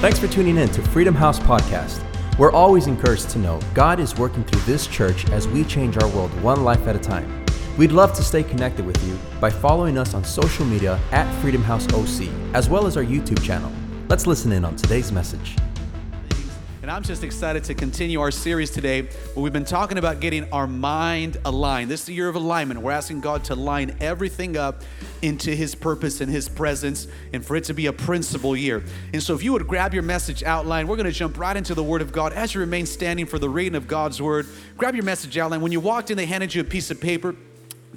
Thanks for tuning in to Freedom House Podcast. We're always encouraged to know God is working through this church as we change our world one life at a time. We'd love to stay connected with you by following us on social media at Freedom House OC, as well as our YouTube channel. Let's listen in on today's message. And I'm just excited to continue our series today where we've been talking about getting our mind aligned. This is the year of alignment. We're asking God to line everything up into His purpose and His presence and for it to be a principal year. And so, if you would grab your message outline, we're going to jump right into the Word of God as you remain standing for the reading of God's Word. Grab your message outline. When you walked in, they handed you a piece of paper.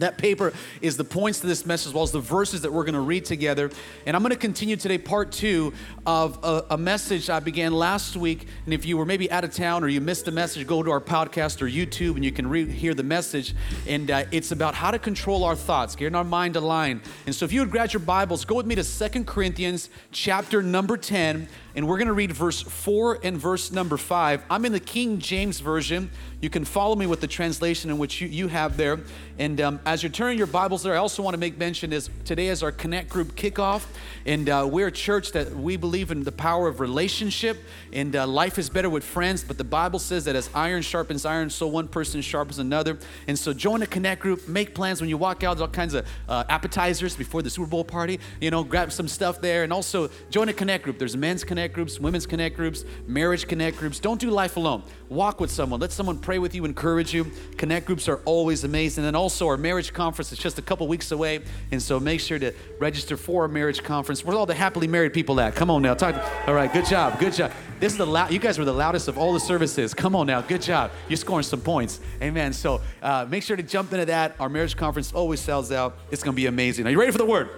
That paper is the points to this message as well as the verses that we're going to read together. And I'm going to continue today, part two of a, a, message I began last week. And if you were maybe out of town or you missed the message, go to our podcast or YouTube and you can re- hear the message. And uh, it's about how to control our thoughts, getting our mind aligned. And so if you would grab your Bibles, go with me to Second Corinthians chapter number 10 and we're going to read verse 4 and verse number 5. I'm in the King James Version. You can follow me with the translation in which you, you have there. And um, as you're turning your Bibles there, I also want to make mention is today is our Connect Group kickoff. And uh, we're a church that we believe in the power of relationship. And uh, life is better with friends. But the Bible says that as iron sharpens iron, so one person sharpens another. And so join a Connect Group. Make plans when you walk out. There's all kinds of uh, appetizers before the Super Bowl party. You know, grab some stuff there. And also join a Connect Group. There's a men's Connect connect groups, women's connect groups, marriage connect groups. Don't do life alone. Walk with someone. Let someone pray with you, encourage you. Connect groups are always amazing. And also, our marriage conference is just a couple weeks away. And so make sure to register for our marriage conference. Where's all the happily married people at? Come on now. Talk. All right, good job. Good job. This is the loud, you guys were the loudest of all the services. Come on now. Good job. You're scoring some points. Amen. So uh, make sure to jump into that. Our marriage conference always sells out. It's going to be amazing. Are you ready for the word?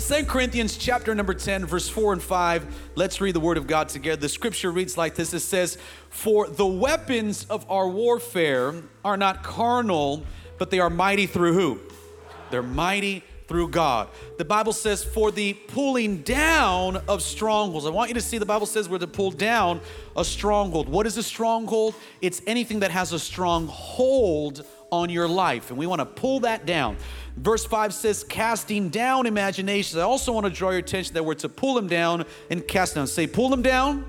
Second Corinthians chapter number 10, verse 4 and 5. Let's read the word of God together. The scripture reads like this it says, For the weapons of our warfare are not carnal, but they are mighty through who? They're mighty through God. The Bible says, for the pulling down of strongholds. I want you to see the Bible says we're to pull down a stronghold. What is a stronghold? It's anything that has a strong hold on your life. And we want to pull that down. Verse 5 says, casting down imaginations. I also want to draw your attention that we're to pull them down and cast down. Say, pull them down,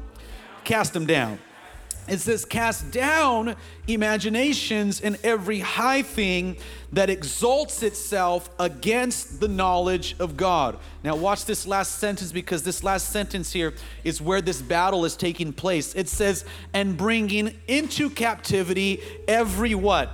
cast them down. It says, cast down imaginations and every high thing that exalts itself against the knowledge of God. Now, watch this last sentence because this last sentence here is where this battle is taking place. It says, and bringing into captivity every what?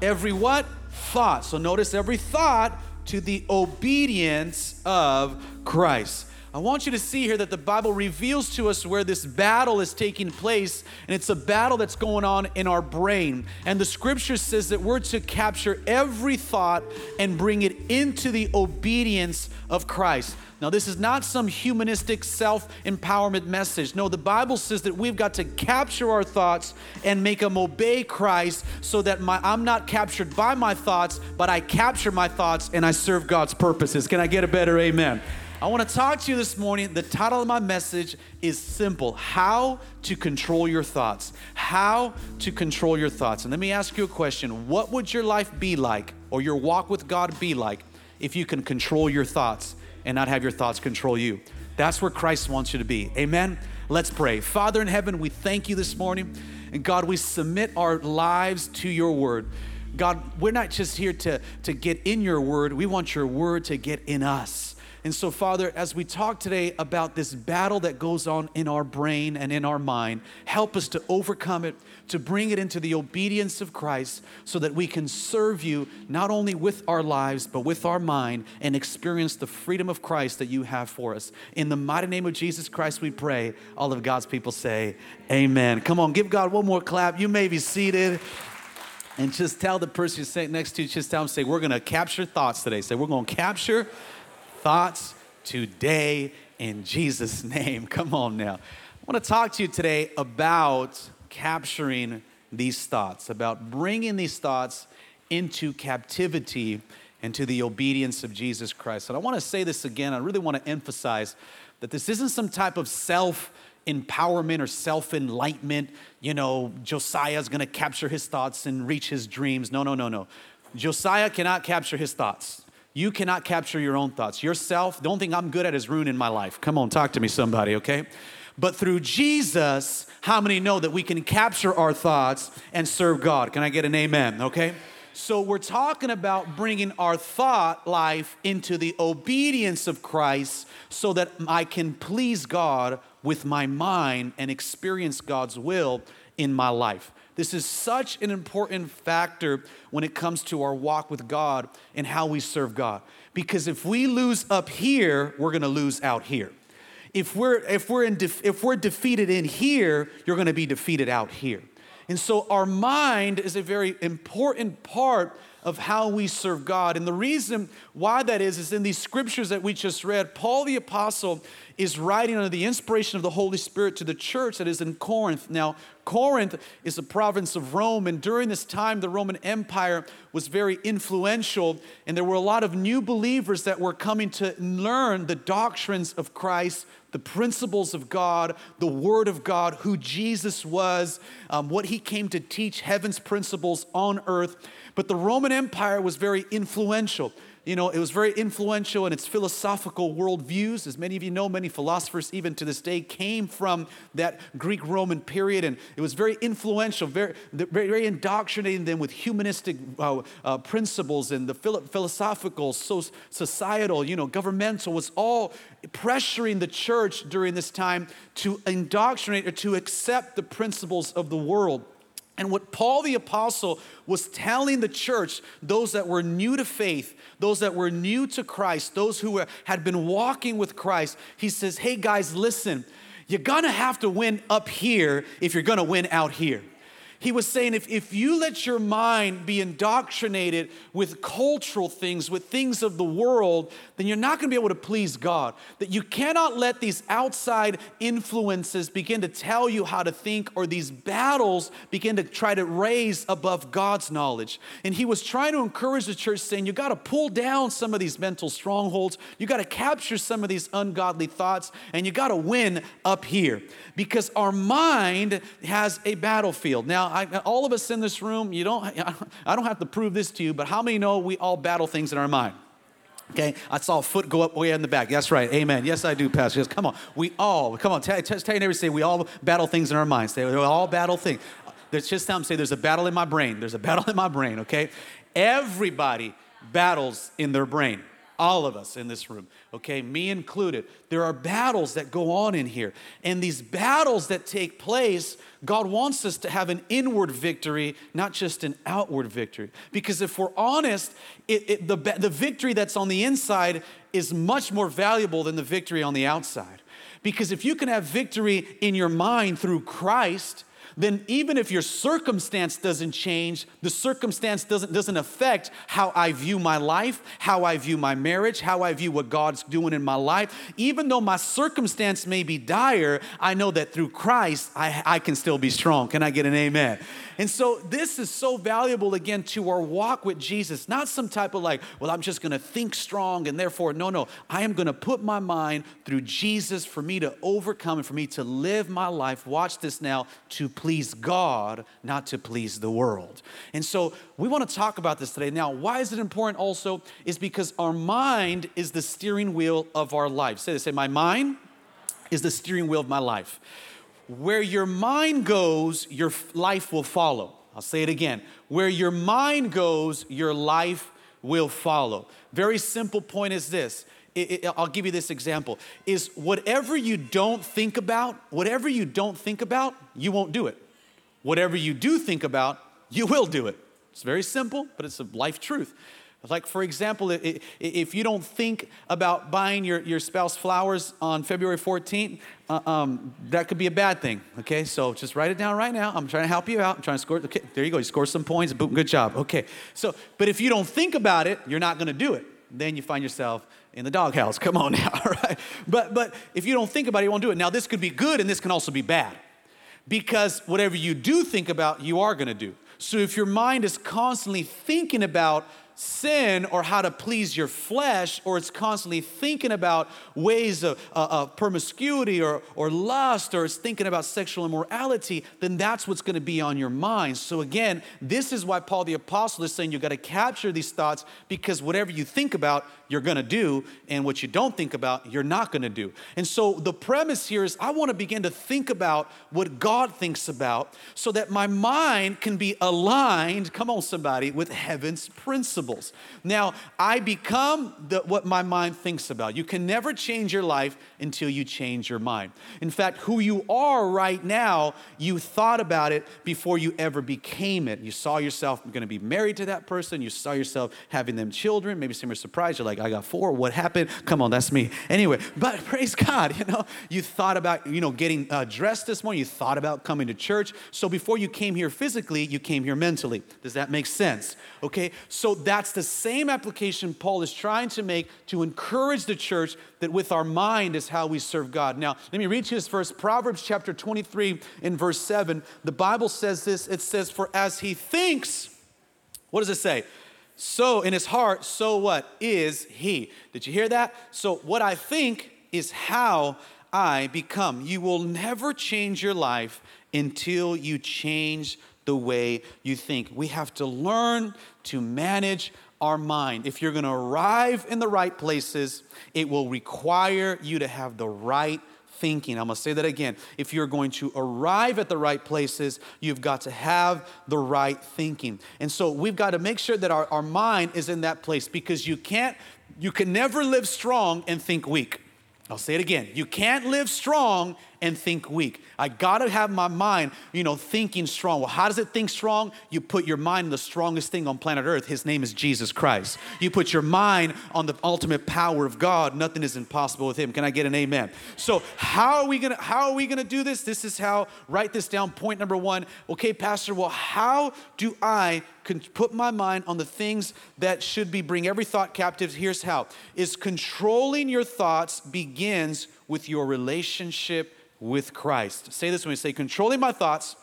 Every what? Thought. So notice every thought to the obedience of Christ. I want you to see here that the Bible reveals to us where this battle is taking place, and it's a battle that's going on in our brain. And the scripture says that we're to capture every thought and bring it into the obedience of Christ. Now, this is not some humanistic self empowerment message. No, the Bible says that we've got to capture our thoughts and make them obey Christ so that my, I'm not captured by my thoughts, but I capture my thoughts and I serve God's purposes. Can I get a better amen? I want to talk to you this morning. The title of my message is simple How to Control Your Thoughts. How to Control Your Thoughts. And let me ask you a question What would your life be like, or your walk with God be like, if you can control your thoughts and not have your thoughts control you? That's where Christ wants you to be. Amen? Let's pray. Father in heaven, we thank you this morning. And God, we submit our lives to your word. God, we're not just here to, to get in your word, we want your word to get in us. And so, Father, as we talk today about this battle that goes on in our brain and in our mind, help us to overcome it, to bring it into the obedience of Christ so that we can serve you not only with our lives, but with our mind and experience the freedom of Christ that you have for us. In the mighty name of Jesus Christ, we pray. All of God's people say, Amen. Come on, give God one more clap. You may be seated and just tell the person you're sitting next to you, just tell them, say, We're going to capture thoughts today. Say, We're going to capture thoughts today in Jesus' name. Come on now. I want to talk to you today about capturing these thoughts, about bringing these thoughts into captivity and to the obedience of Jesus Christ. And I want to say this again. I really want to emphasize that this isn't some type of self empowerment or self enlightenment. You know, Josiah's going to capture his thoughts and reach his dreams. No, no, no, no. Josiah cannot capture his thoughts. You cannot capture your own thoughts. Yourself, the only thing I'm good at is ruining my life. Come on, talk to me, somebody, okay? But through Jesus, how many know that we can capture our thoughts and serve God? Can I get an amen? Okay? So, we're talking about bringing our thought life into the obedience of Christ so that I can please God with my mind and experience God's will in my life. This is such an important factor when it comes to our walk with God and how we serve God. Because if we lose up here, we're gonna lose out here. If we're, if we're, in if we're defeated in here, you're gonna be defeated out here. And so our mind is a very important part of how we serve God. And the reason why that is, is in these scriptures that we just read, Paul the Apostle is writing under the inspiration of the Holy Spirit to the church that is in Corinth. Now, Corinth is a province of Rome, and during this time, the Roman Empire was very influential, and there were a lot of new believers that were coming to learn the doctrines of Christ the principles of God, the Word of God, who Jesus was, um, what He came to teach, heaven's principles on earth. But the Roman Empire was very influential you know, it was very influential in its philosophical worldviews. As many of you know, many philosophers, even to this day, came from that Greek Roman period, and it was very influential, very, very, indoctrinating them with humanistic uh, uh, principles and the philosophical, so societal, you know, governmental was all pressuring the church during this time to indoctrinate or to accept the principles of the world. And what Paul the Apostle was telling the church, those that were new to faith, those that were new to Christ, those who were, had been walking with Christ, he says, Hey guys, listen, you're gonna have to win up here if you're gonna win out here. He was saying if, if you let your mind be indoctrinated with cultural things, with things of the world, then you're not going to be able to please God. That you cannot let these outside influences begin to tell you how to think or these battles begin to try to raise above God's knowledge. And he was trying to encourage the church, saying, You got to pull down some of these mental strongholds, you got to capture some of these ungodly thoughts, and you got to win up here because our mind has a battlefield. Now, I, all of us in this room, you don't, I don't have to prove this to you, but how many know we all battle things in our mind? Okay, I saw a foot go up way in the back. That's right. Amen. Yes, I do, Pastor. Yes, come on. We all, come on, tell, tell, your neighbor, say, we all battle things in our minds. Say, we all battle things. There's just time say, there's a battle in my brain. There's a battle in my brain, okay? Everybody battles in their brain all of us in this room, okay, me included. There are battles that go on in here. And these battles that take place, God wants us to have an inward victory, not just an outward victory. Because if we're honest, it, it, the, the victory that's on the inside is much more valuable than the victory on the outside. Because if you can have victory in your mind through Christ, then even if your circumstance doesn't change, the circumstance doesn't, doesn't affect how I view my life, how I view my marriage, how I view what God's doing in my life. Even though my circumstance may be dire, I know that through Christ, I, I can still be strong. Can I get an amen? And so this is so valuable again to our walk with Jesus, not some type of like, well, I'm just gonna think strong and therefore, no, no, I am gonna put my mind through Jesus for me to overcome and for me to live my life. Watch this now to please God, not to please the world. And so we wanna talk about this today. Now, why is it important also? Is because our mind is the steering wheel of our life. Say this, say, my mind is the steering wheel of my life. Where your mind goes, your life will follow. I'll say it again. Where your mind goes, your life will follow. Very simple point is this. It, it, I'll give you this example is whatever you don't think about, whatever you don't think about, you won't do it. Whatever you do think about, you will do it. It's very simple, but it's a life truth. Like, for example, if you don't think about buying your, your spouse flowers on February 14th, uh, um, that could be a bad thing, okay? So just write it down right now. I'm trying to help you out. I'm trying to score. Okay, there you go. You score some points. Boom, good job. Okay. So, but if you don't think about it, you're not going to do it. Then you find yourself in the doghouse. Come on now, all right? But, but if you don't think about it, you won't do it. Now, this could be good and this can also be bad because whatever you do think about, you are going to do. So if your mind is constantly thinking about sin or how to please your flesh, or it's constantly thinking about ways of, uh, of promiscuity or, or lust, or it's thinking about sexual immorality, then that's what's going to be on your mind. So, again, this is why Paul the Apostle is saying you got to capture these thoughts because whatever you think about, you're to do, and what you don't think about, you're not to do. And so, the premise here is I want to begin to think about what God thinks about so that my mind can be aligned, come on, somebody, with heaven's principles. Now, I become the, what my mind thinks about. You can never change your life until you change your mind. In fact, who you are right now, you thought about it before you ever became it. You saw yourself to be married to that person, you saw yourself having them children, maybe some are surprised, you're like, I got four, what happened? Come on, that's me. Anyway, but praise God, you know, you thought about, you know, getting uh, dressed this morning, you thought about coming to church. So before you came here physically, you came here mentally. Does that make sense? Okay, so that's the same application Paul is trying to make to encourage the church that with our mind is how we serve God. Now, let me read to you this verse, Proverbs chapter 23 in verse 7. The Bible says this it says, For as he thinks, what does it say? So in his heart, so what is he? Did you hear that? So what I think is how I become. You will never change your life until you change the way you think. We have to learn to manage our mind. If you're going to arrive in the right places, it will require you to have the right thinking. I'm going to say that again. If you're going to arrive at the right places, you've got to have the right thinking. And so we've got to make sure that our, our mind is in that place because you can't, you can never live strong and think weak. I'll say it again. You can't live strong and think weak. I gotta have my mind, you know, thinking strong. Well, how does it think strong? You put your mind in the strongest thing on planet Earth. His name is Jesus Christ. You put your mind on the ultimate power of God. Nothing is impossible with him. Can I get an amen? So how are we gonna how are we gonna do this? This is how, write this down. Point number one. Okay, Pastor, well, how do I put my mind on the things that should be bring every thought captive? Here's how. Is controlling your thoughts begins with your relationship with Christ. Say this when we say, controlling my thoughts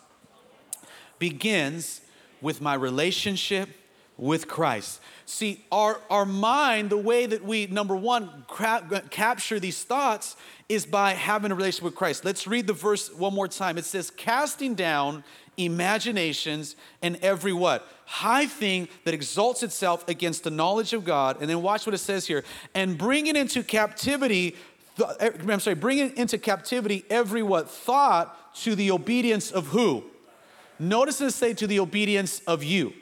begins with my relationship with Christ. See, our, our mind, the way that we, number one, cra- capture these thoughts is by having a relationship with Christ. Let's read the verse one more time. It says, casting down imaginations and every what? High thing that exalts itself against the knowledge of God. And then watch what it says here. And bring it into captivity Eh, I'm sorry, bring it into captivity every what thought to the obedience of who? Notice it say to the obedience of you.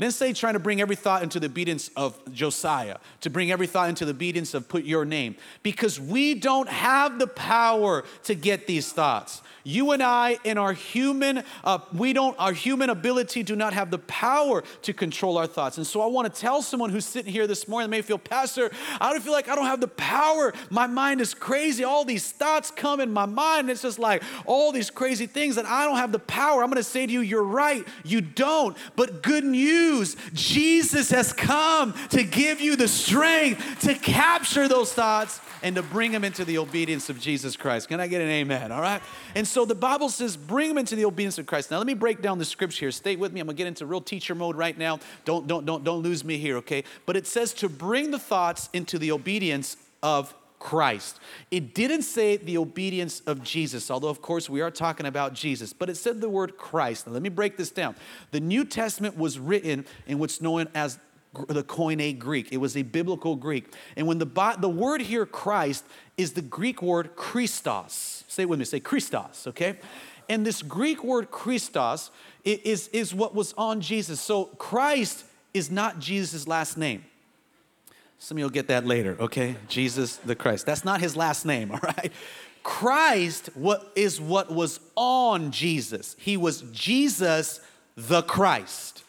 It didn't say trying to bring every thought into the obedience of Josiah, to bring every thought into the obedience of put your name, because we don't have the power to get these thoughts. You and I, in our human, uh, we don't, our human ability do not have the power to control our thoughts. And so I want to tell someone who's sitting here this morning, may feel, Pastor, I don't feel like I don't have the power. My mind is crazy. All these thoughts come in my mind. It's just like all these crazy things that I don't have the power. I'm going to say to you, you're right. You don't. But good news, Jesus has come to give you the strength to capture those thoughts and to bring them into the obedience of Jesus Christ. Can I get an amen? All right? And so the Bible says, bring them into the obedience of Christ. Now let me break down the scripture here. Stay with me. I'm gonna get into real teacher mode right now. Don't, don't, don't, don't lose me here, okay? But it says to bring the thoughts into the obedience of Christ. It didn't say the obedience of Jesus, although, of course, we are talking about Jesus, but it said the word Christ. Now, let me break this down. The New Testament was written in what's known as the Koine Greek. It was a biblical Greek. And when the, the word here, Christ, is the Greek word Christos. Say it with me, say Christos, okay? And this Greek word Christos is, is what was on Jesus. So Christ is not Jesus' last name. Some of you will get that later, okay? Jesus the Christ. That's not his last name, all right? Christ what is what was on Jesus. He was Jesus the Christ.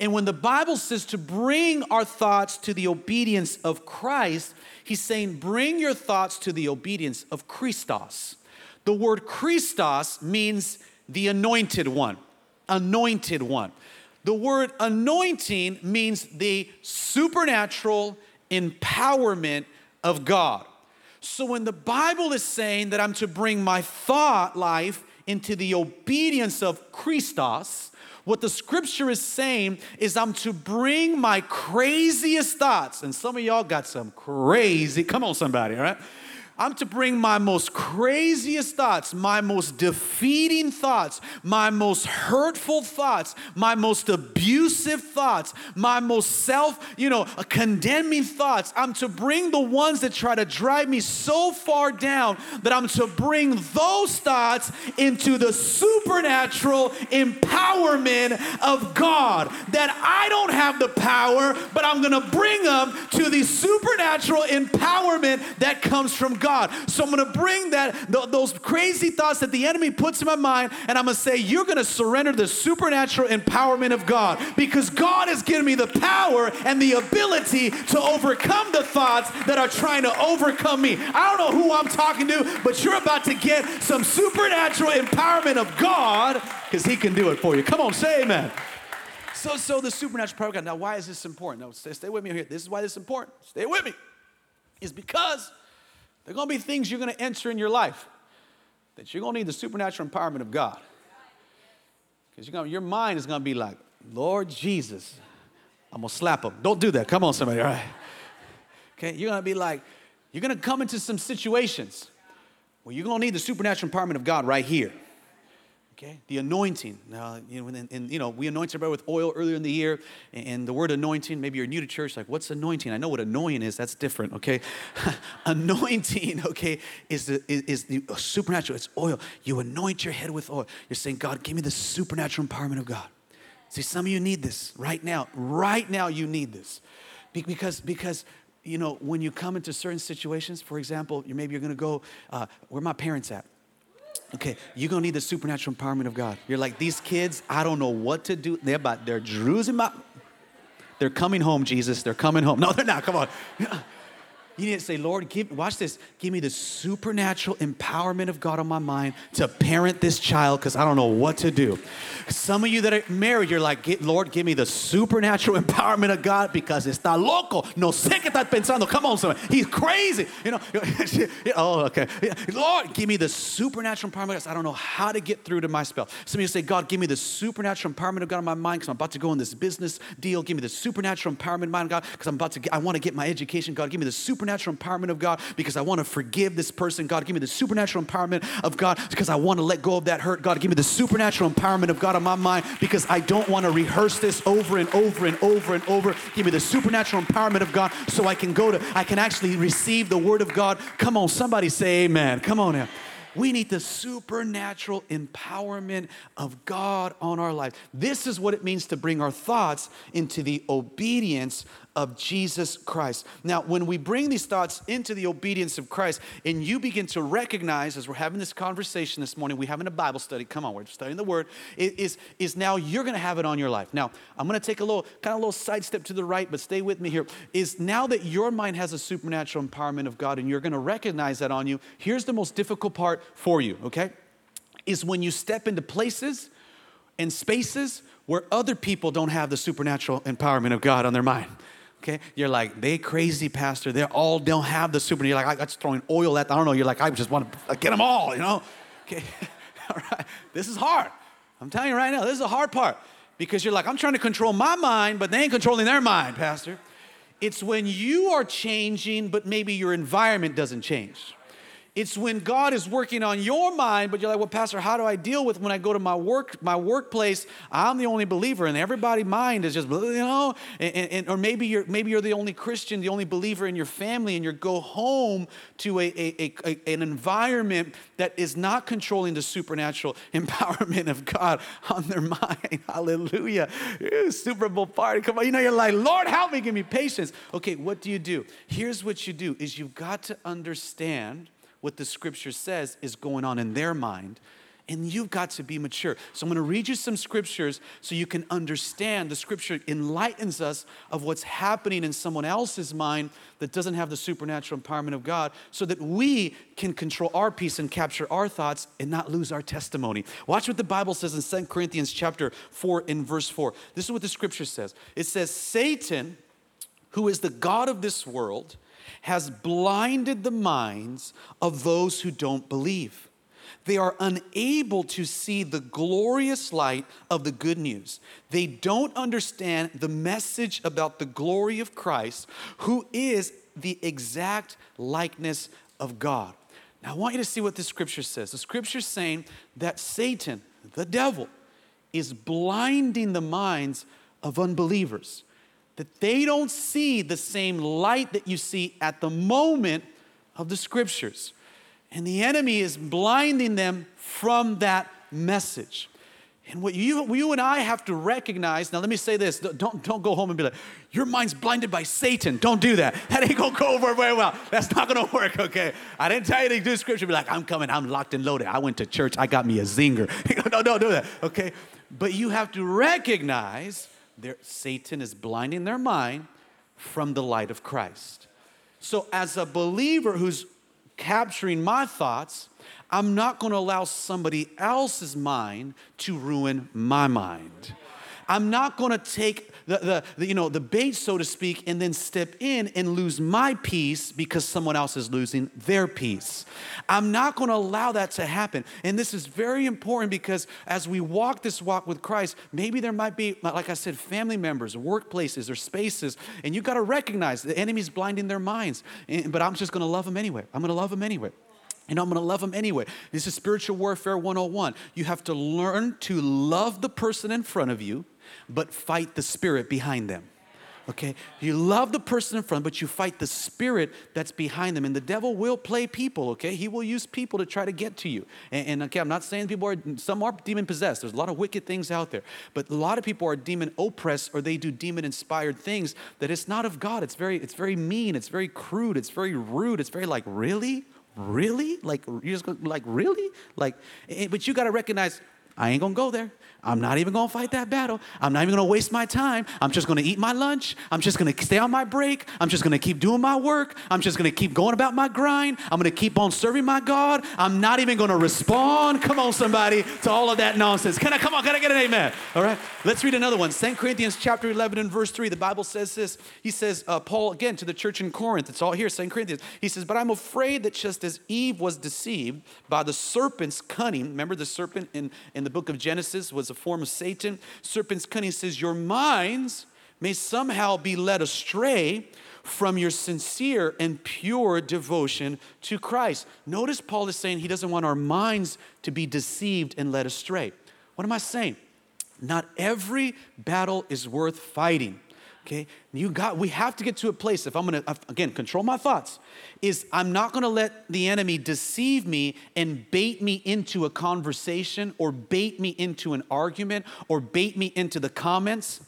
And when the Bible says to bring our thoughts to the obedience of Christ, he's saying, bring your thoughts to the obedience of Christos. The word Christos means the anointed one, anointed one. The word anointing means the supernatural empowerment of God. So when the Bible is saying that I'm to bring my thought life into the obedience of Christos, what the scripture is saying is, I'm to bring my craziest thoughts. And some of y'all got some crazy, come on, somebody, all right? I'm to bring my most craziest thoughts, my most defeating thoughts, my most hurtful thoughts, my most abusive thoughts, my most self, you know, condemning thoughts. I'm to bring the ones that try to drive me so far down that I'm to bring those thoughts into the supernatural empowerment of God. That I don't have the power, but I'm gonna bring them to the supernatural empowerment that comes from God. God. So I'm gonna bring that, th- those crazy thoughts that the enemy puts in my mind, and I'm gonna say, You're gonna surrender the supernatural empowerment of God because God has given me the power and the ability to overcome the thoughts that are trying to overcome me. I don't know who I'm talking to, but you're about to get some supernatural empowerment of God because He can do it for you. Come on, say amen. So, so the supernatural power of God. Now, why is this important? Now, stay, stay with me here. This is why this is important. Stay with me. Is because there are going to be things you're going to enter in your life that you're going to need the supernatural empowerment of God. Because your mind is going to be like, Lord Jesus, I'm going to slap him. Don't do that. Come on, somebody, all right? Okay, you're going to be like, you're going to come into some situations where you're going to need the supernatural empowerment of God right here. Okay, the anointing. Now, you know, and, you know, we anointed everybody with oil earlier in the year, and, and, the word anointing. Maybe you're new to church, like, what's anointing? I know what anointing is. That's different. Okay, anointing. Okay, is the is, is the supernatural. It's oil. You anoint your head with oil. You're saying, God, give me the supernatural empowerment of God. See, some of you need this right now. Right now, you need this, because because you know when you come into certain situations. For example, maybe you're going to go. Uh, where my parents at? Okay, you're gonna need the supernatural empowerment of God. You're like, these kids, I don't know what to do. They're about, they're Jerusalem. They're coming home, Jesus. They're coming home. No, they're not. Come on. You need to say, Lord, give, watch this. Give me the supernatural empowerment of God on my mind to parent this child because I don't know what to do. Some of you that are married, you're like, Lord, give me the supernatural empowerment of God because está loco. No sé qué estás pensando. Come on, someone. He's crazy. You know, oh, okay. Lord, give me the supernatural empowerment. I don't know how to get through to my spell. Some of you say, God, give me the supernatural empowerment of God on my mind because I'm about to go in this business deal. Give me the supernatural empowerment of God, because I'm about to get, I want to get my education. God, give me the supernatural supernatural empowerment of God because I want to forgive this person. God, give me the supernatural empowerment of God because I want to let go of that hurt. God, give me the supernatural empowerment of God on my mind because I don't want to rehearse this over and over and over and over. Give me the supernatural empowerment of God so I can go to, I can actually receive the word of God. Come on, somebody say amen. Come on now. We need the supernatural empowerment of God on our life. This is what it means to bring our thoughts into the obedience of Jesus Christ. Now, when we bring these thoughts into the obedience of Christ, and you begin to recognize, as we're having this conversation this morning, we're having a Bible study. Come on, we're studying the Word. Is is now you're going to have it on your life. Now, I'm going to take a little kind of a little sidestep to the right, but stay with me here. Is now that your mind has a supernatural empowerment of God, and you're going to recognize that on you. Here's the most difficult part for you. Okay, is when you step into places and spaces where other people don't have the supernatural empowerment of God on their mind. Okay, you're like they crazy pastor. They all don't have the super. You're like I, am just throwing oil at. I don't know. You're like I just want to get them all. You know. Okay, all right. This is hard. I'm telling you right now. This is the hard part because you're like I'm trying to control my mind, but they ain't controlling their mind, pastor. It's when you are changing, but maybe your environment doesn't change. It's when God is working on your mind, but you're like, well, Pastor, how do I deal with when I go to my work, my workplace? I'm the only believer, and everybody's mind is just, you know, and, and, or maybe you're maybe you're the only Christian, the only believer in your family, and you go home to a, a, a, an environment that is not controlling the supernatural empowerment of God on their mind. Hallelujah. Super Bowl party. Come on, you know, you're like, Lord, help me, give me patience. Okay, what do you do? Here's what you do is you've got to understand what the scripture says is going on in their mind. And you've got to be mature. So I'm going to read you some scriptures so you can understand. The scripture enlightens us of what's happening in someone else's mind that doesn't have the supernatural empowerment of God so that we can control our peace and capture our thoughts and not lose our testimony. Watch what the Bible says in 2 Corinthians chapter 4 in verse 4. This is what the scripture says. It says, Satan, who is the God of this world, has blinded the minds of those who don't believe They are unable to see the glorious light of the good news. They don't understand the message about the glory of Christ, who is the exact likeness of God. Now, I want you to see what the scripture says. The scripture is saying that Satan, the devil, is blinding the minds of unbelievers, that they don't see the same light that you see at the moment of the scriptures. And the enemy is blinding them from that message. And what you, you and I have to recognize, now let me say this, don't, don't go home and be like, your mind's blinded by Satan. Don't do that. That ain't gonna go over very well. That's not gonna work, okay? I didn't tell you to do scripture, be like, I'm coming, I'm locked and loaded. I went to church, I got me a zinger. no, don't do that, okay? But you have to recognize Satan is blinding their mind from the light of Christ. So as a believer who's capturing my thoughts, I'm not going to allow somebody else's mind to ruin my mind. I'm not going to take the, the, the, you know, the bait, so to speak, and then step in and lose my peace because someone else is losing their peace. I'm not going to allow that to happen. And this is very important because as we walk this walk with Christ, maybe there might be, like I said, family members, workplaces, or spaces, and you got to recognize the enemy's blinding their minds. But I'm just going to love them anyway. I'm going to love them anyway. And I'm gonna love them anyway. This is spiritual warfare 101. You have to learn to love the person in front of you but fight the spirit behind them. Okay? You love the person in front, but you fight the spirit that's behind them. And the devil will play people, okay? He will use people to try to get to you. And, and okay, I'm not saying people are, some are demon possessed. There's a lot of wicked things out there. But a lot of people are demon oppressed or they do demon inspired things that it's not of God. It's very, it's very mean. It's very crude. It's very rude. It's very like, really? Really? Like, you're just going, like, really? Like, eh, but you got to recognize, I ain't gonna go there. I'm not even gonna fight that battle. I'm not even gonna waste my time. I'm just gonna eat my lunch. I'm just gonna stay on my break. I'm just gonna keep doing my work. I'm just gonna keep going about my grind. I'm gonna keep on serving my God. I'm not even gonna respond. Come on, somebody, to all of that nonsense. Can I come on? Can I get an amen? All right. Let's read another one. 2 Corinthians chapter 11 and verse 3. The Bible says this. He says, uh, Paul again to the church in Corinth. It's all here, 2 Corinthians. He says, But I'm afraid that just as Eve was deceived by the serpent's cunning, remember the serpent in, in the book of Genesis was a form of Satan. Serpent's cunning says, Your minds may somehow be led astray from your sincere and pure devotion to Christ. Notice Paul is saying he doesn't want our minds to be deceived and led astray. What am I saying? Not every battle is worth fighting. Okay, you got. We have to get to a place. If I'm gonna again control my thoughts, is I'm not gonna let the enemy deceive me and bait me into a conversation or bait me into an argument or bait me into the comments.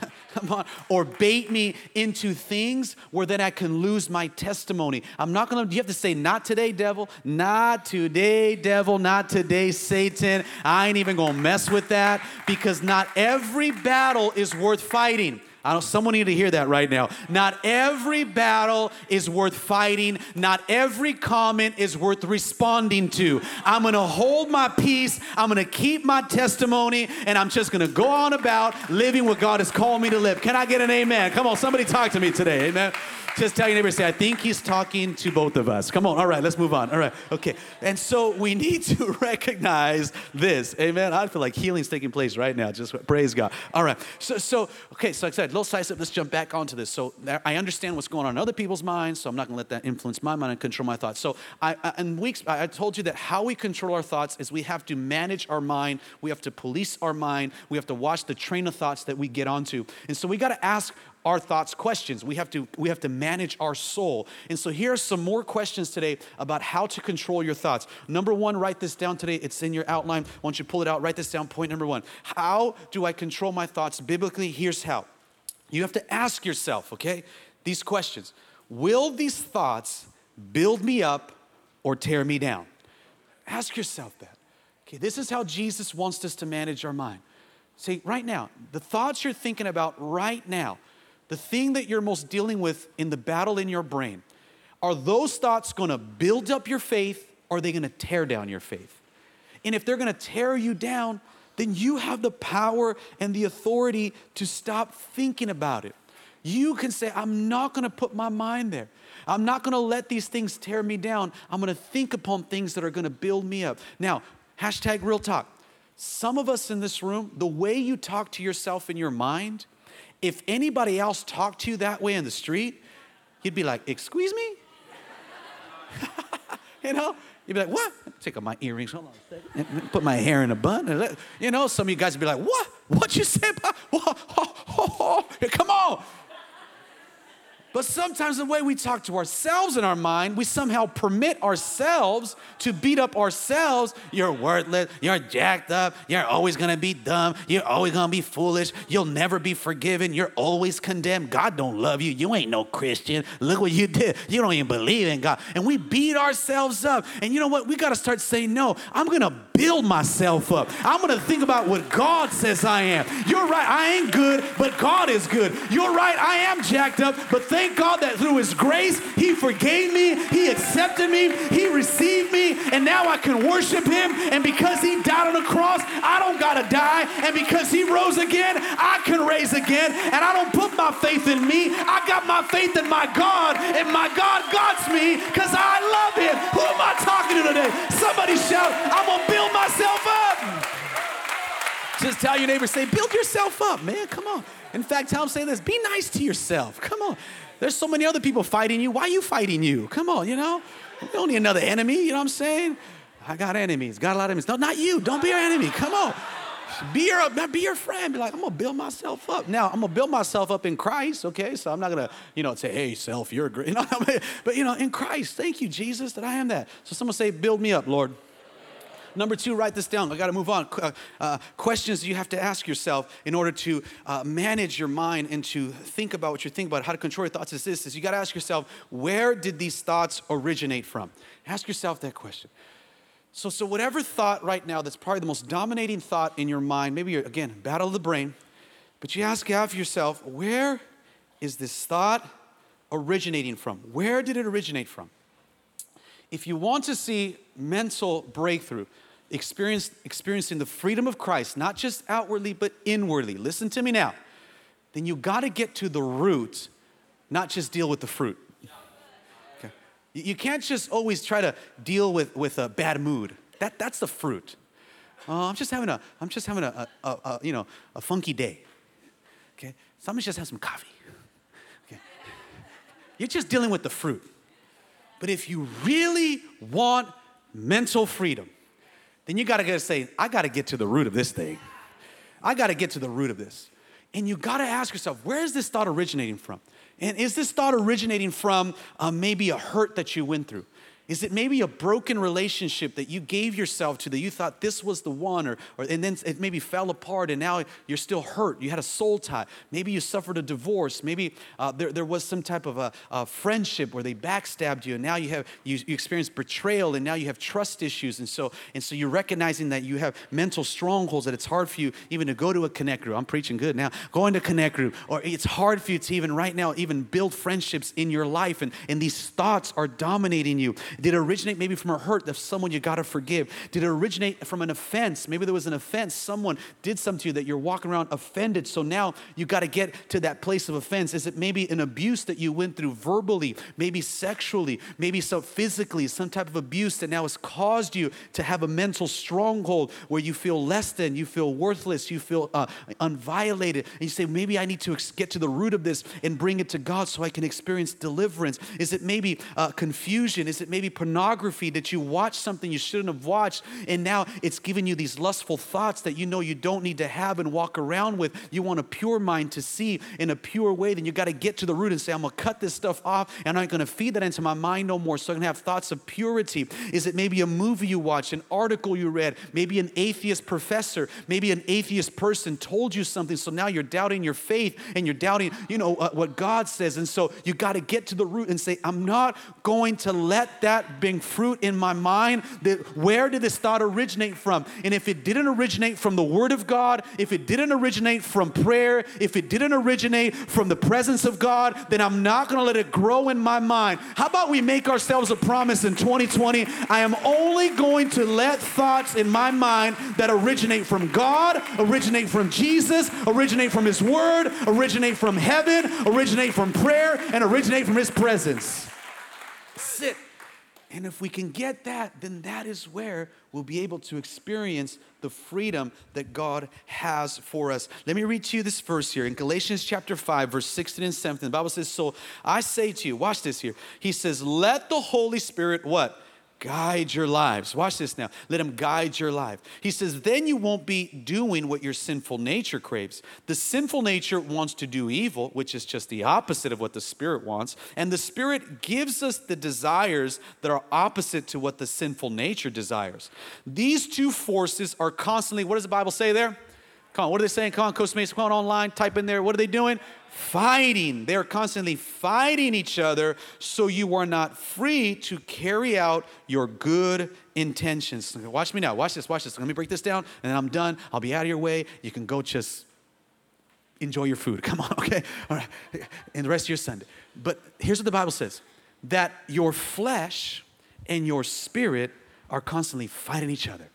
come on, or bait me into things where then I can lose my testimony. I'm not gonna, you have to say, not today, devil, not today, devil, not today, Satan. I ain't even gonna mess with that because not every battle is worth fighting. I know someone need to hear that right now. Not every battle is worth fighting. Not every comment is worth responding to. I'm going to hold my peace. I'm going to keep my testimony and I'm just going to go on about living what God has called me to live. Can I get an amen? Come on, somebody talk to me today. Amen. Just tell your neighbor, say, I think he's talking to both of us. Come on. All right, let's move on. All right. Okay. And so we need to recognize this. Amen. I feel like healing's taking place right now. Just praise God. All right. So, so okay, so like I said, little size up, let's jump back onto this. So I understand what's going on in other people's minds, so I'm not gonna let that influence my mind and control my thoughts. So I, in weeks, I told you that how we control our thoughts is we have to manage our mind, we have to police our mind, we have to watch the train of thoughts that we get onto. And so we gotta ask our thoughts questions. We have to we have to manage our soul. And so here are some more questions today about how to control your thoughts. Number 1, write this down today. It's in your outline. Once you pull it out? Write this down. Point number 1. How do I control my thoughts biblically? Here's how. You have to ask yourself, okay? These questions. Will these thoughts build me up or tear me down? Ask yourself that. Okay, this is how Jesus wants us to manage our mind. See, right now, the thoughts you're thinking about right now, the thing that you're most dealing with in the battle in your brain, are those thoughts gonna build up your faith or are they gonna tear down your faith? And if they're gonna tear you down, then you have the power and the authority to stop thinking about it. You can say, I'm not gonna put my mind there. I'm not gonna let these things tear me down. I'm gonna think upon things that are gonna build me up. Now, hashtag real talk. Some of us in this room, the way you talk to yourself in your mind, if anybody else talked to you that way in the street, you'd be like, Excuse me? you know? You'd be like, What? Take off my earrings. Hold on a second. Put my hair in a bun. You know, some of you guys would be like, What? What you said? What? Come on. But sometimes the way we talk to ourselves in our mind, we somehow permit ourselves to beat up ourselves. You're worthless. You're jacked up. You're always going to be dumb. You're always going to be foolish. You'll never be forgiven. You're always condemned. God don't love you. You ain't no Christian. Look what you did. You don't even believe in God. And we beat ourselves up. And you know what? We got to start saying, no, I'm going to build myself up. I'm going to think about what God says I am. You're right. I ain't good, but God is good. You're right. I am jacked up, but thank God that through His grace, He forgave me, He accepted me, He received me, and now I can worship Him. And because He died on the cross, I don't gotta die. And because He rose again, I can raise again. And I don't put my faith in me, I got my faith in my God, and my God God's me because I love Him. Who am I talking to today? Somebody shout, I'm gonna build myself up. Just tell your neighbor, say, build yourself up, man. Come on. In fact, tell them, say this be nice to yourself. Come on. There's so many other people fighting you. Why are you fighting you? Come on, you know? You don't need another enemy, you know what I'm saying? I got enemies, got a lot of enemies. No, not you. Don't be your enemy. Come on. Be your, be your friend. Be like, I'm gonna build myself up. Now, I'm gonna build myself up in Christ, okay? So I'm not gonna, you know, say, hey, self, you're great. You know, but you know, in Christ, thank you, Jesus, that I am that. So someone say, build me up, Lord. Number two, write this down. I got to move on. Uh, uh, questions you have to ask yourself in order to uh, manage your mind and to think about what you're thinking about, how to control your thoughts is this, is you got to ask yourself, where did these thoughts originate from? Ask yourself that question. So, so whatever thought right now that's probably the most dominating thought in your mind, maybe you're, again, battle of the brain, but you ask out yourself, where is this thought originating from? Where did it originate from? If you want to see mental breakthrough, experiencing the freedom of Christ, not just outwardly, but inwardly, listen to me now, then you got to get to the root, not just deal with the fruit. Okay. You can't just always try to deal with, with a bad mood. That, that's the fruit. Oh, I'm just having a, I'm just having a, a, a, you know, a funky day. Okay, somebody just have some coffee. Okay, you're just dealing with the fruit. But if you really want mental freedom, then you gotta go say, I gotta get to the root of this thing. I gotta get to the root of this. And you gotta ask yourself, where is this thought originating from? And is this thought originating from uh, maybe a hurt that you went through? Is it maybe a broken relationship that you gave yourself to that you thought this was the one, or, or and then it maybe fell apart and now you're still hurt? You had a soul tie. Maybe you suffered a divorce. Maybe uh, there, there was some type of a, a, friendship where they backstabbed you, and now you have you, you experienced betrayal, and now you have trust issues, and so and so you're recognizing that you have mental strongholds that it's hard for you even to go to a connect group. I'm preaching good now. Going to connect group, or it's hard for you to even right now even build friendships in your life, and and these thoughts are dominating you. Did it originate maybe from a hurt of someone you got to forgive? Did it originate from an offense? Maybe there was an offense. Someone did something to you that you're walking around offended. So now you got to get to that place of offense. Is it maybe an abuse that you went through verbally, maybe sexually, maybe so physically, some type of abuse that now has caused you to have a mental stronghold where you feel less than, you feel worthless, you feel uh, unviolated. And you say, maybe I need to get to the root of this and bring it to God so I can experience deliverance. Is it maybe uh, confusion? Is it maybe pornography that you watch something you shouldn't have watched, and now it's giving you these lustful thoughts that you know you don't need to have and walk around with. You want a pure mind to see in a pure way, then you got to get to the root and say, I'm going to cut this stuff off, and I'm not going to feed that into my mind no more. So I can have thoughts of purity. Is it maybe a movie you watched, an article you read, maybe an atheist professor, maybe an atheist person told you something, so now you're doubting your faith and you're doubting, you know, uh, what God says. And so you got to get to the root and say, I'm not going to let that that being fruit in my mind, that where did this thought originate from? And if it didn't originate from the Word of God, if it didn't originate from prayer, if it didn't originate from the presence of God, then I'm not gonna let it grow in my mind. How about we make ourselves a promise in 2020? I am only going to let thoughts in my mind that originate from God, originate from Jesus, originate from His Word, originate from heaven, originate from prayer, and originate from His presence. Sit. And if we can get that, then that is where we'll be able to experience the freedom that God has for us. Let me read to you this verse here in Galatians chapter 5, verse 16 and 17. The Bible says, So I say to you, watch this here. He says, Let the Holy Spirit what? Guide your lives. Watch this now. Let him guide your life. He says, then you won't be doing what your sinful nature craves. The sinful nature wants to do evil, which is just the opposite of what the Spirit wants. And the Spirit gives us the desires that are opposite to what the sinful nature desires. These two forces are constantly, what does the Bible say there? Come on, what are they saying? Come on, Coach Mason, come on online, type in there. What are they doing? Fighting. They're constantly fighting each other, so you are not free to carry out your good intentions. Watch me now. Watch this. Watch this. Let me break this down, and then I'm done. I'll be out of your way. You can go just enjoy your food. Come on, okay? All right. And the rest of your Sunday. But here's what the Bible says that your flesh and your spirit are constantly fighting each other.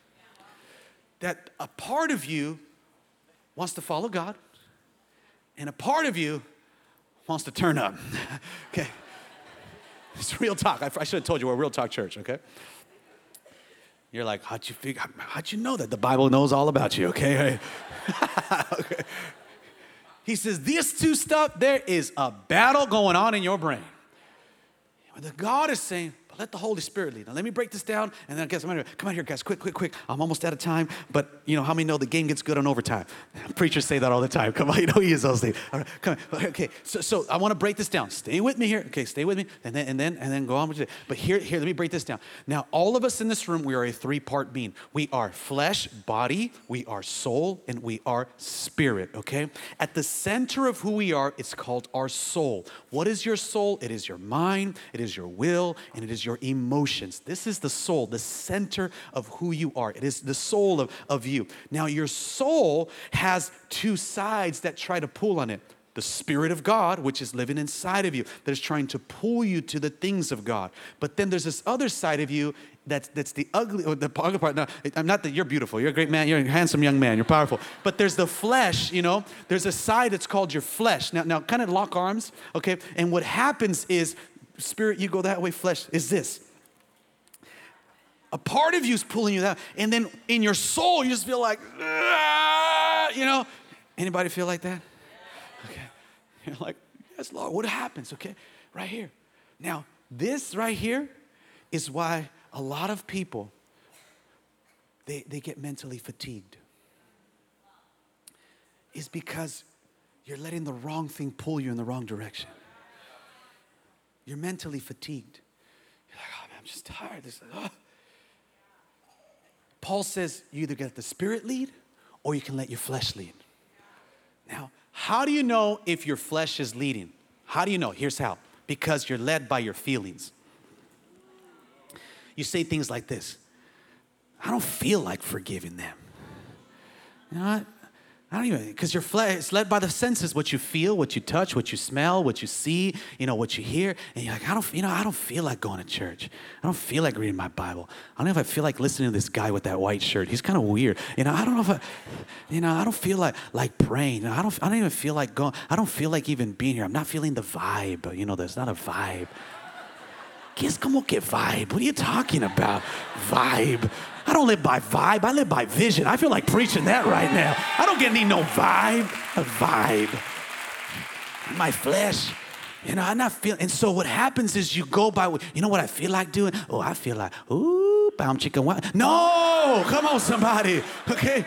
That a part of you wants to follow God and a part of you wants to turn up. okay. It's real talk. I, I should have told you we're a real talk church, okay? You're like, how'd you figure, how'd you know that the Bible knows all about you, okay? okay. He says, this two stuff, there is a battle going on in your brain. The God is saying, let the Holy Spirit lead. Now, let me break this down, and then I guess I'm gonna come out here, guys, quick, quick, quick. I'm almost out of time, but you know how many know the game gets good on overtime? Preachers say that all the time. Come on, you know he is those things. All right, come on. Okay, so, so I want to break this down. Stay with me here. Okay, stay with me, and then and then and then go on with it. But here, here, let me break this down. Now, all of us in this room, we are a three-part being. We are flesh, body, we are soul, and we are spirit. Okay, at the center of who we are, it's called our soul. What is your soul? It is your mind, it is your will, and it is your your emotions. This is the soul, the center of who you are. It is the soul of, of you. Now, your soul has two sides that try to pull on it the Spirit of God, which is living inside of you, that is trying to pull you to the things of God. But then there's this other side of you that's, that's the ugly, or the ugly part. No, I'm not that you're beautiful. You're a great man. You're a handsome young man. You're powerful. But there's the flesh, you know, there's a side that's called your flesh. Now, now kind of lock arms, okay? And what happens is spirit, you go that way, flesh is this. A part of you is pulling you that, and then in your soul, you just feel like, ah, you know. Anybody feel like that? Okay. You're like, yes, Lord, what happens? Okay, right here. Now, this right here is why a lot of people they, they get mentally fatigued. Is because you're letting the wrong thing pull you in the wrong direction. You're mentally fatigued. You're like, oh man, I'm just tired. This, oh. Paul says you either get the spirit lead or you can let your flesh lead. Now, how do you know if your flesh is leading? How do you know? Here's how because you're led by your feelings. You say things like this I don't feel like forgiving them. You know what? I don't even, because your flesh is led by the senses, what you feel, what you touch, what you smell, what you see, you know, what you hear. And you're like, I don't, you know, I don't feel like going to church. I don't feel like reading my Bible. I don't know if I feel like listening to this guy with that white shirt. He's kind of weird. You know, I don't know if I, you know, I don't feel like, like praying. I don't, I don't even feel like going, I don't feel like even being here. I'm not feeling the vibe. You know, there's not a vibe. ¿Qué es como que vibe? What are you talking about? Vibe. I don't live by vibe, I live by vision. I feel like preaching that right now. I don't get any no vibe, a vibe. My flesh. You know, I'm not feeling. And so what happens is you go by, you know what I feel like doing? Oh, I feel like, ooh, bound chicken. What? No, come on, somebody. Okay.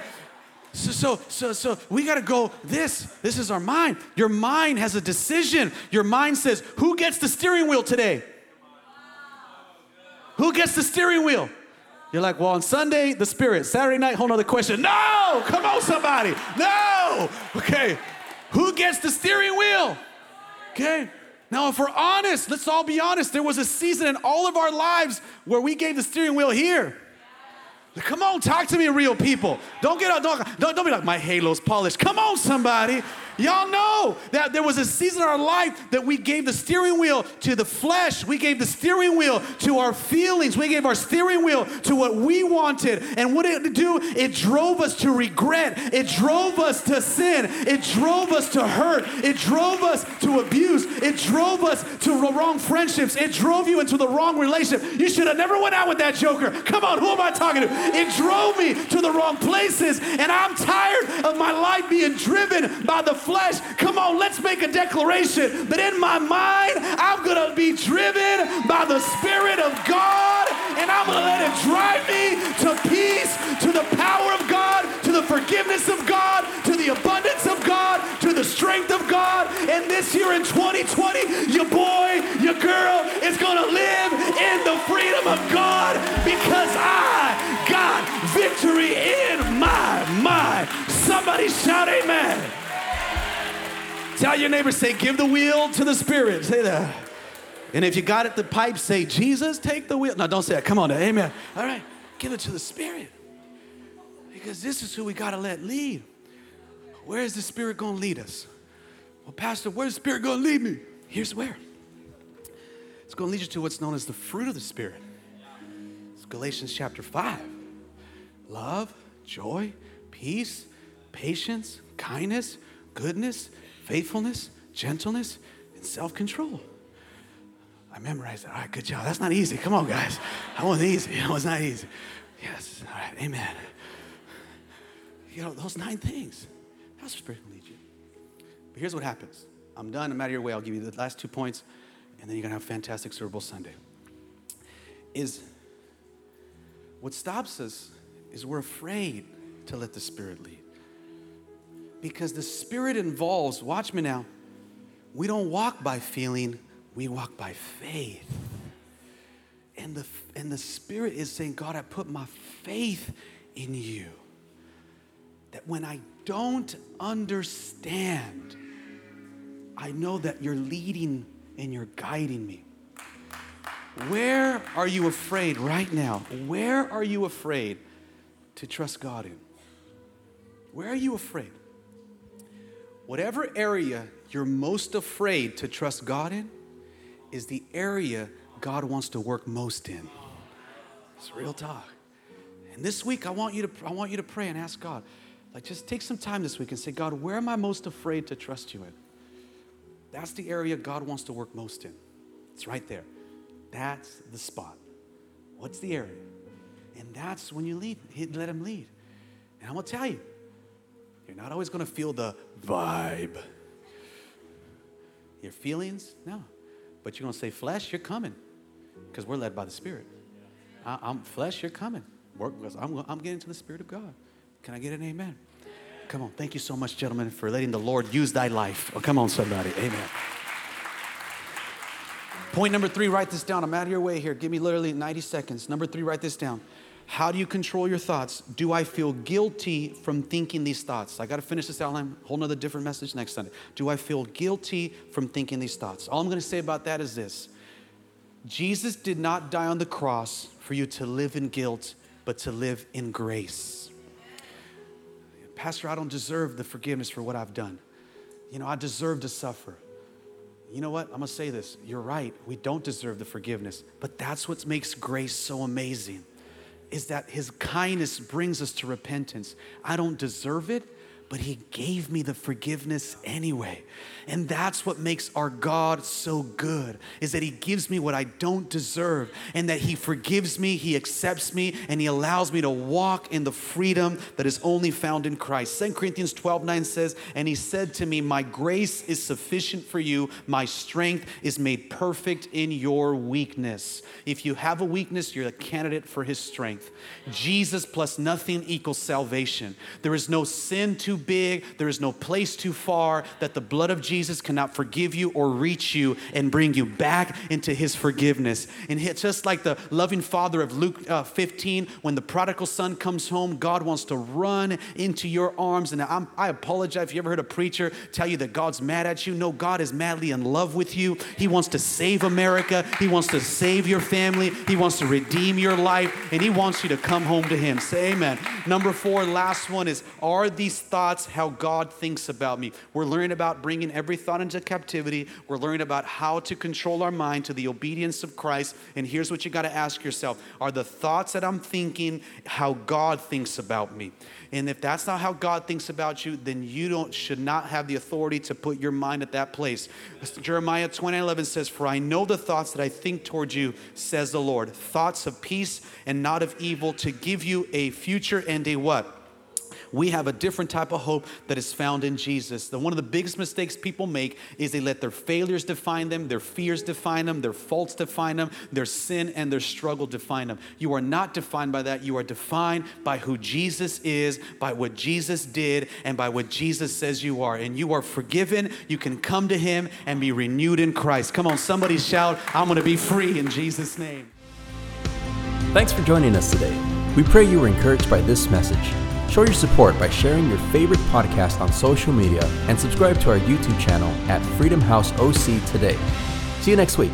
So, so, so, so we got to go this. This is our mind. Your mind has a decision. Your mind says, who gets the steering wheel today? Who gets the steering wheel? You're like, well, on Sunday, the Spirit. Saturday night, whole nother question. No! Come on, somebody. No! Okay. Who gets the steering wheel? Okay. Now, if we're honest, let's all be honest. There was a season in all of our lives where we gave the steering wheel here. Come on, talk to me, real people. Don't get out, don't, don't, don't be like, my halo's polished. Come on, somebody. Y'all know that there was a season in our life that we gave the steering wheel to the flesh. We gave the steering wheel to our feelings. We gave our steering wheel to what we wanted. And what did it do? It drove us to regret. It drove us to sin. It drove us to hurt. It drove us to abuse. It drove us to the wrong friendships. It drove you into the wrong relationship. You should have never went out with that joker. Come on, who am I talking to? It drove me to the wrong places. And I'm tired of my life being driven by the flesh. Come on, let's make a declaration that in my mind, I'm going to be driven by the Spirit of God, and I'm going to let it drive me to peace, to the power of God, to the forgiveness of God, to the abundance of God, to the strength of God. And this year in 2020, your boy, your girl is going to live in the freedom of God because I got victory in my mind. Somebody shout amen. Tell your neighbor, say, give the wheel to the Spirit. Say that. And if you got it, the pipe, say, Jesus, take the wheel. No, don't say that. Come on now. Amen. All right. Give it to the Spirit. Because this is who we got to let lead. Where is the Spirit going to lead us? Well, Pastor, where's the Spirit going to lead me? Here's where. It's going to lead you to what's known as the fruit of the Spirit. It's Galatians chapter 5. Love, joy, peace, patience, kindness, goodness, faithfulness, gentleness, and self control. I memorized that. All right, good job. That's not easy. Come on, guys. That wasn't easy. That was not easy. Yes. All right. Amen. You know, those nine things. That's what Spirit will lead you. But here's what happens. I'm done. I'm out of your way. I'll give you the last two points, and then you're going to have a fantastic Super Bowl Sunday. Is what stops us is we're afraid to let the Spirit lead because the Spirit involves, watch me now, we don't walk by feeling, we walk by faith. And the, and the Spirit is saying, God, I put my faith in you. That when I don't understand, I know that you're leading and you're guiding me. Where are you afraid right now? Where are you afraid to trust God in? Where are you afraid? Whatever area you're most afraid to trust God in is the area God wants to work most in. It's real talk. And this week I want you to I want you to pray and ask God. Like just take some time this week and say, God, where am I most afraid to trust you in? That's the area God wants to work most in. It's right there. That's the spot. What's the area? And that's when you lead, let him lead. And I'm gonna tell you, you're not always gonna feel the vibe. Your feelings? No. But you're going to say, flesh, you're coming. Because we're led by the Spirit. I, am flesh, you're coming. Work, I'm, I'm getting to the Spirit of God. Can I get an amen? Come on. Thank you so much, gentlemen, for letting the Lord use thy life. Oh, come on, somebody. Amen. Point number three, write this down. I'm out of your way here. Give me literally 90 seconds. Number three, write this down. How do you control your thoughts? Do I feel guilty from thinking these thoughts? I got to finish this outline, whole nother different message next Sunday. Do I feel guilty from thinking these thoughts? All I'm going to say about that is this Jesus did not die on the cross for you to live in guilt, but to live in grace. Pastor, I don't deserve the forgiveness for what I've done. You know, I deserve to suffer. You know what? I'm gonna say this. You're right. We don't deserve the forgiveness, but that's what makes grace so amazing is that his kindness brings us to repentance. I don't deserve it, but he gave me the forgiveness anyway. And that's what makes our God so good is that he gives me what I don't deserve and that he forgives me, he accepts me, and he allows me to walk in the freedom that is only found in Christ. 2 Corinthians 12 9 says, And he said to me, My grace is sufficient for you, my strength is made perfect in your weakness. If you have a weakness, you're a candidate for his strength. Jesus plus nothing equals salvation. There is no sin too big, there is no place too far that the blood of Jesus cannot forgive you or reach you and bring you back into his forgiveness. And it's just like the loving father of Luke uh, 15, when the prodigal son comes home, God wants to run into your arms. And I'm, I apologize if you ever heard a preacher tell you that God's mad at you. No, God is madly in love with you. He wants to save America, He wants to save your family, He wants to redeem your life, and He wants you to come home to Him. Say amen. Number four, last one is Are these thoughts how God thinks about me? We're learning about bringing every thought into captivity. We're learning about how to control our mind to the obedience of Christ. And here's what you got to ask yourself Are the thoughts that I'm thinking how God thinks about me? And if that's not how God thinks about you, then you don't should not have the authority to put your mind at that place. Jeremiah 20, 11 says, For I know the thoughts that I think towards you, says the Lord, thoughts of peace and not of evil, to give you a future and a what? We have a different type of hope that is found in Jesus. The, one of the biggest mistakes people make is they let their failures define them, their fears define them, their faults define them, their sin and their struggle define them. You are not defined by that. You are defined by who Jesus is, by what Jesus did, and by what Jesus says you are. And you are forgiven. You can come to Him and be renewed in Christ. Come on, somebody shout, I'm going to be free in Jesus' name. Thanks for joining us today. We pray you were encouraged by this message. Show your support by sharing your favorite podcast on social media and subscribe to our YouTube channel at Freedom House OC today. See you next week.